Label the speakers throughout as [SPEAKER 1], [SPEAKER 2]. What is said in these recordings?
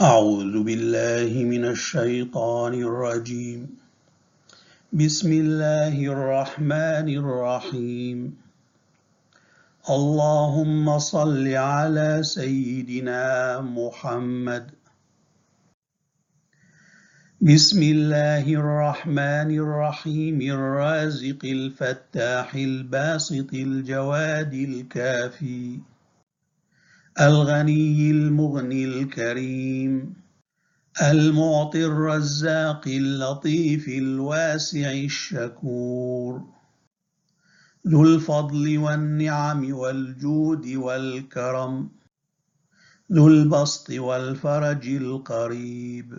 [SPEAKER 1] أعوذ بالله من الشيطان الرجيم. بسم الله الرحمن الرحيم. اللهم صل على سيدنا محمد. بسم الله الرحمن الرحيم. الرازق الفتاح الباسط الجواد الكافي. الغني المغني الكريم المعطي الرزاق اللطيف الواسع الشكور. ذو الفضل والنعم والجود والكرم ذو البسط والفرج القريب.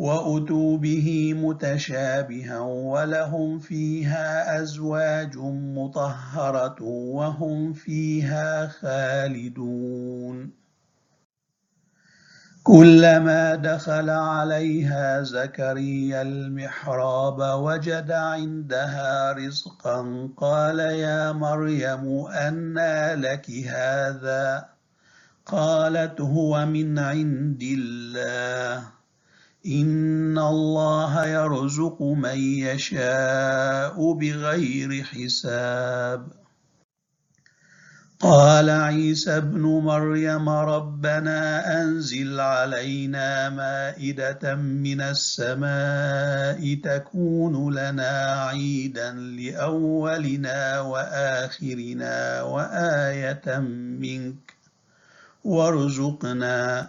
[SPEAKER 1] وأتوا به متشابها ولهم فيها أزواج مطهرة وهم فيها خالدون. كلما دخل عليها زكريا المحراب وجد عندها رزقا قال يا مريم أنى لك هذا؟ قالت هو من عند الله. إن الله يرزق من يشاء بغير حساب. قال عيسى ابن مريم ربنا أنزل علينا مائدة من السماء تكون لنا عيدا لأولنا وآخرنا وآية منك وارزقنا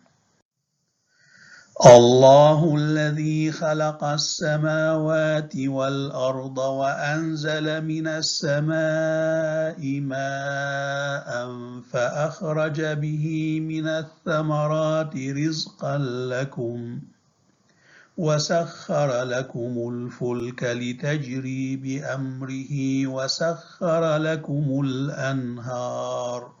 [SPEAKER 1] الله الذي خلق السماوات والأرض وأنزل من السماء ماء فأخرج به من الثمرات رزقا لكم وسخر لكم الفلك لتجري بأمره وسخر لكم الأنهار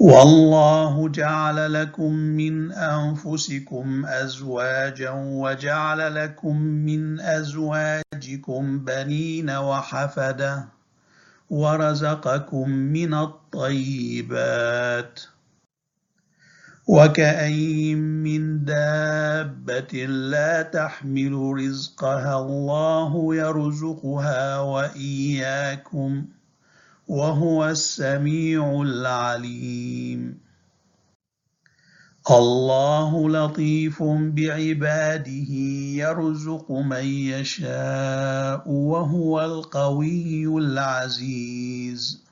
[SPEAKER 1] والله جعل لكم من أنفسكم أزواجا وجعل لكم من أزواجكم بنين وحفدة ورزقكم من الطيبات وكأين من دابة لا تحمل رزقها الله يرزقها وإياكم ۖ وهو السميع العليم. الله لطيف بعباده يرزق من يشاء وهو القوي العزيز.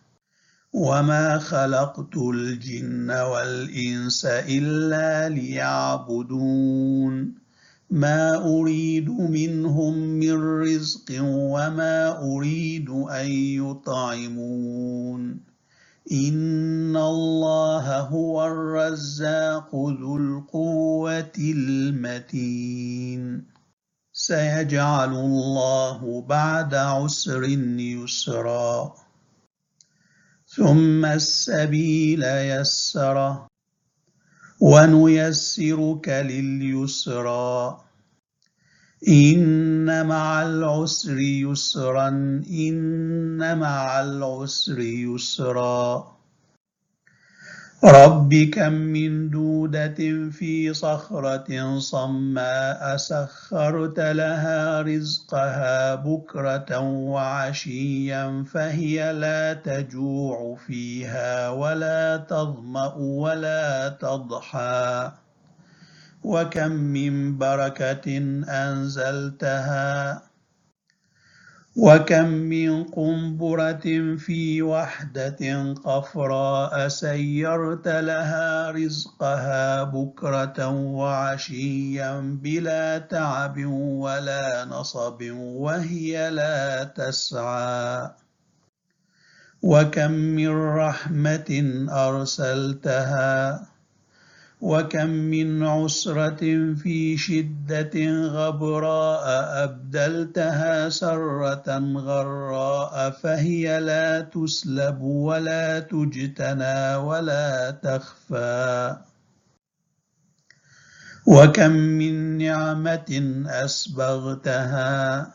[SPEAKER 1] وما خلقت الجن والإنس إلا ليعبدون. ما أريد منهم من رزق وما أريد أن يطعمون. إن الله هو الرزاق ذو القوة المتين. سيجعل الله بعد عسر يسرا. ثم السبيل يسره. ونيسرك لليسرى. إن مع العسر يسرا إن مع العسر يسرا. رب كم من دودة في صخرة صماء سخرت لها رزقها بكرة وعشيا فهي لا تجوع فيها ولا تظمأ ولا تضحى. وكم من بركة أنزلتها وكم من قنبرة في وحدة قفراء سيرت لها رزقها بكرة وعشيا بلا تعب ولا نصب وهي لا تسعى. وكم من رحمة أرسلتها وكم من عسرة في شدة غبراء أبدلتها سرة غراء فهي لا تسلب ولا تجتنى ولا تخفى. وكم من نعمة أسبغتها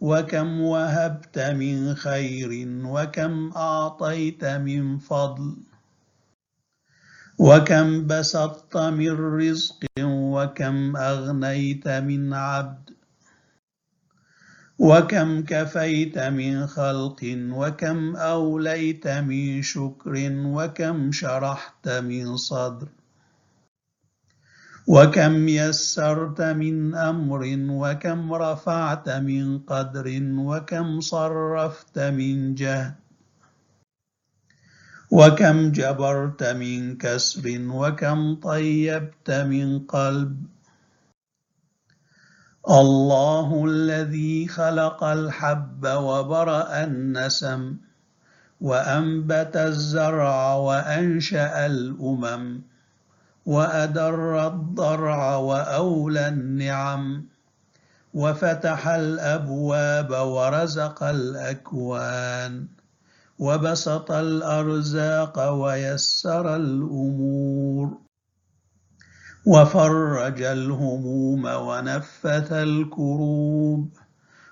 [SPEAKER 1] وكم وهبت من خير وكم أعطيت من فضل وكم بسطت من رزق وكم أغنيت من عبد وكم كفيت من خلق وكم أوليت من شكر وكم شرحت من صدر وكم يسرت من أمر وكم رفعت من قدر وكم صرفت من جهد وكم جبرت من كسر وكم طيبت من قلب. الله الذي خلق الحب وبرأ النسم وأنبت الزرع وأنشأ الأمم وأدر الضرع وأولى النعم وفتح الأبواب ورزق الأكوان. وبسط الأرزاق ويسر الأمور. وفرج الهموم ونفث الكروب.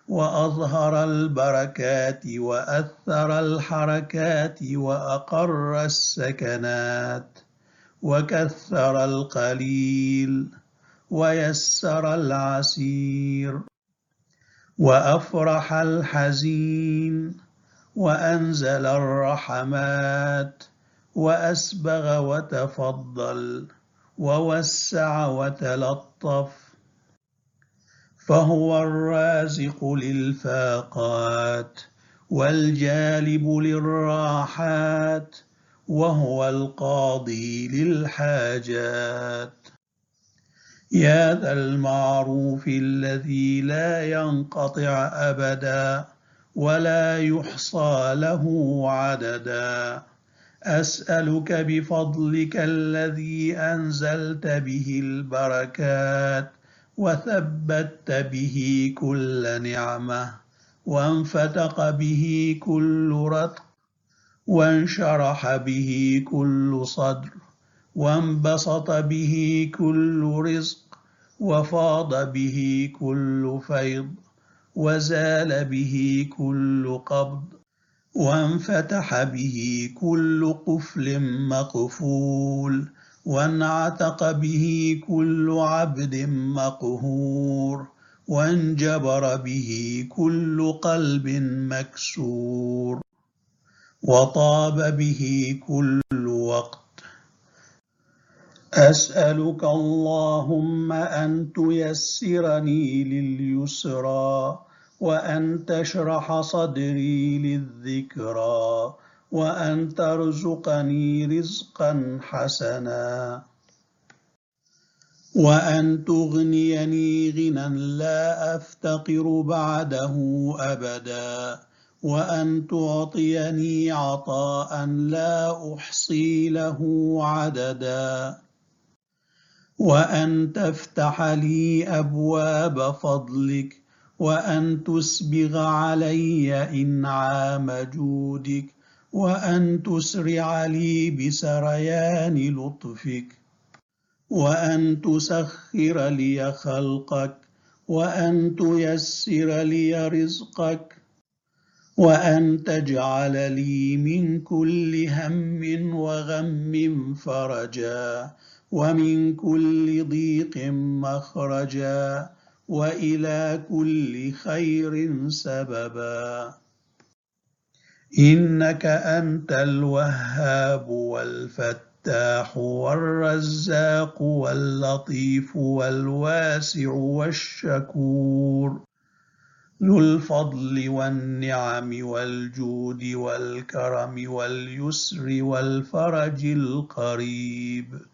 [SPEAKER 1] وأظهر البركات وأثر الحركات وأقر السكنات. وكثر القليل ويسر العسير. وأفرح الحزين وأنزل الرحمات وأسبغ وتفضل ووسع وتلطف فهو الرازق للفاقات والجالب للراحات وهو القاضي للحاجات. يا ذا المعروف الذي لا ينقطع أبداً ولا يحصى له عددا. أسألك بفضلك الذي أنزلت به البركات وثبت به كل نعمة وانفتق به كل رتق وانشرح به كل صدر وانبسط به كل رزق وفاض به كل فيض. وزال به كل قبض وانفتح به كل قفل مقفول وانعتق به كل عبد مقهور وانجبر به كل قلب مكسور وطاب به كل وقت أسألك اللهم أن تيسرني لليسرى وأن تشرح صدري للذكرى وأن ترزقني رزقا حسنا وأن تغنيني غنى لا أفتقر بعده أبدا وأن تعطيني عطاء لا أحصي له عددا وأن تفتح لي أبواب فضلك وأن تسبغ علي إنعام جودك وأن تسرع لي بسريان لطفك وأن تسخر لي خلقك وأن تيسر لي رزقك وأن تجعل لي من كل هم وغم فرجا. ومن كل ضيق مخرجا وإلى كل خير سببا. إنك أنت الوهاب والفتاح والرزاق واللطيف والواسع والشكور. ذو الفضل والنعم والجود والكرم واليسر والفرج القريب.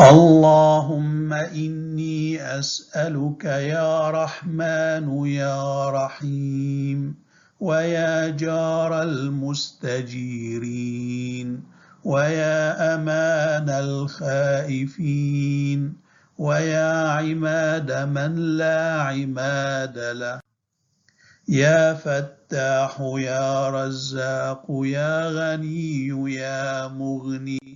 [SPEAKER 1] اللهم إني أسألك يا رحمن يا رحيم ويا جار المستجيرين ويا أمان الخائفين ويا عماد من لا عماد له. يا فتاح يا رزاق يا غني يا مغني.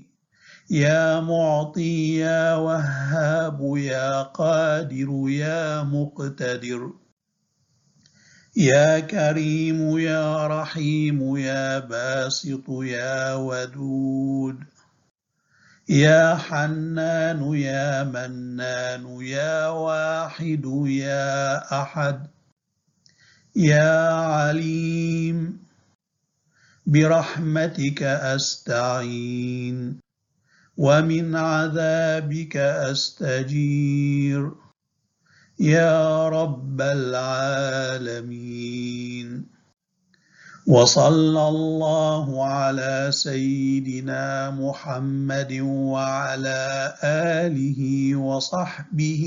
[SPEAKER 1] يا معطي يا وهاب يا قادر يا مقتدر. يا كريم يا رحيم يا باسط يا ودود. يا حنان يا منان يا واحد يا أحد. يا عليم برحمتك أستعين. ومن عذابك أستجير. يا رب العالمين. وصلى الله على سيدنا محمد وعلى آله وصحبه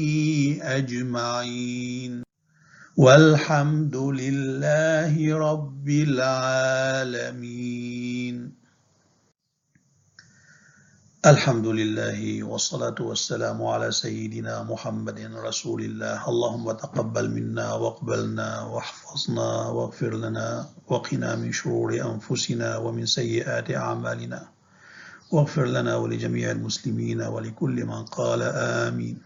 [SPEAKER 1] أجمعين. والحمد لله رب العالمين. الحمد لله والصلاة والسلام على سيدنا محمد رسول الله. اللهم تقبل منا واقبلنا واحفظنا واغفر لنا وقنا من شرور أنفسنا ومن سيئات أعمالنا. واغفر لنا ولجميع المسلمين ولكل من قال آمين.